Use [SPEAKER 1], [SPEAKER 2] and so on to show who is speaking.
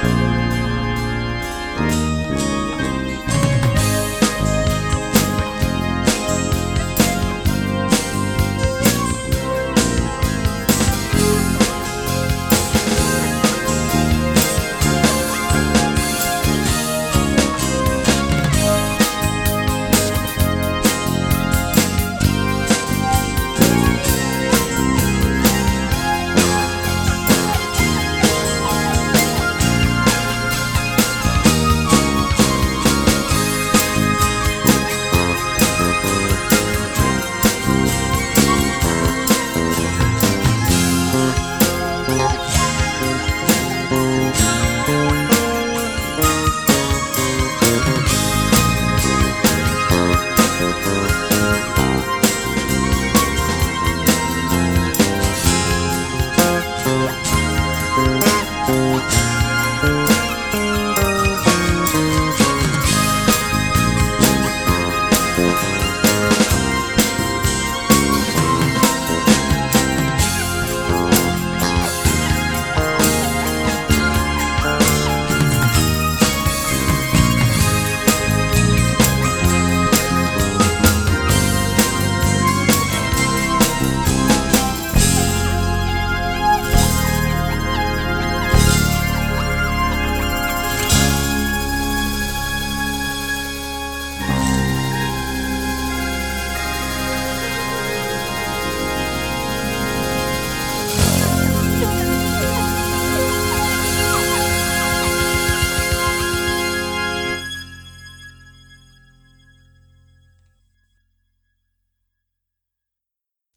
[SPEAKER 1] Bye. Bye.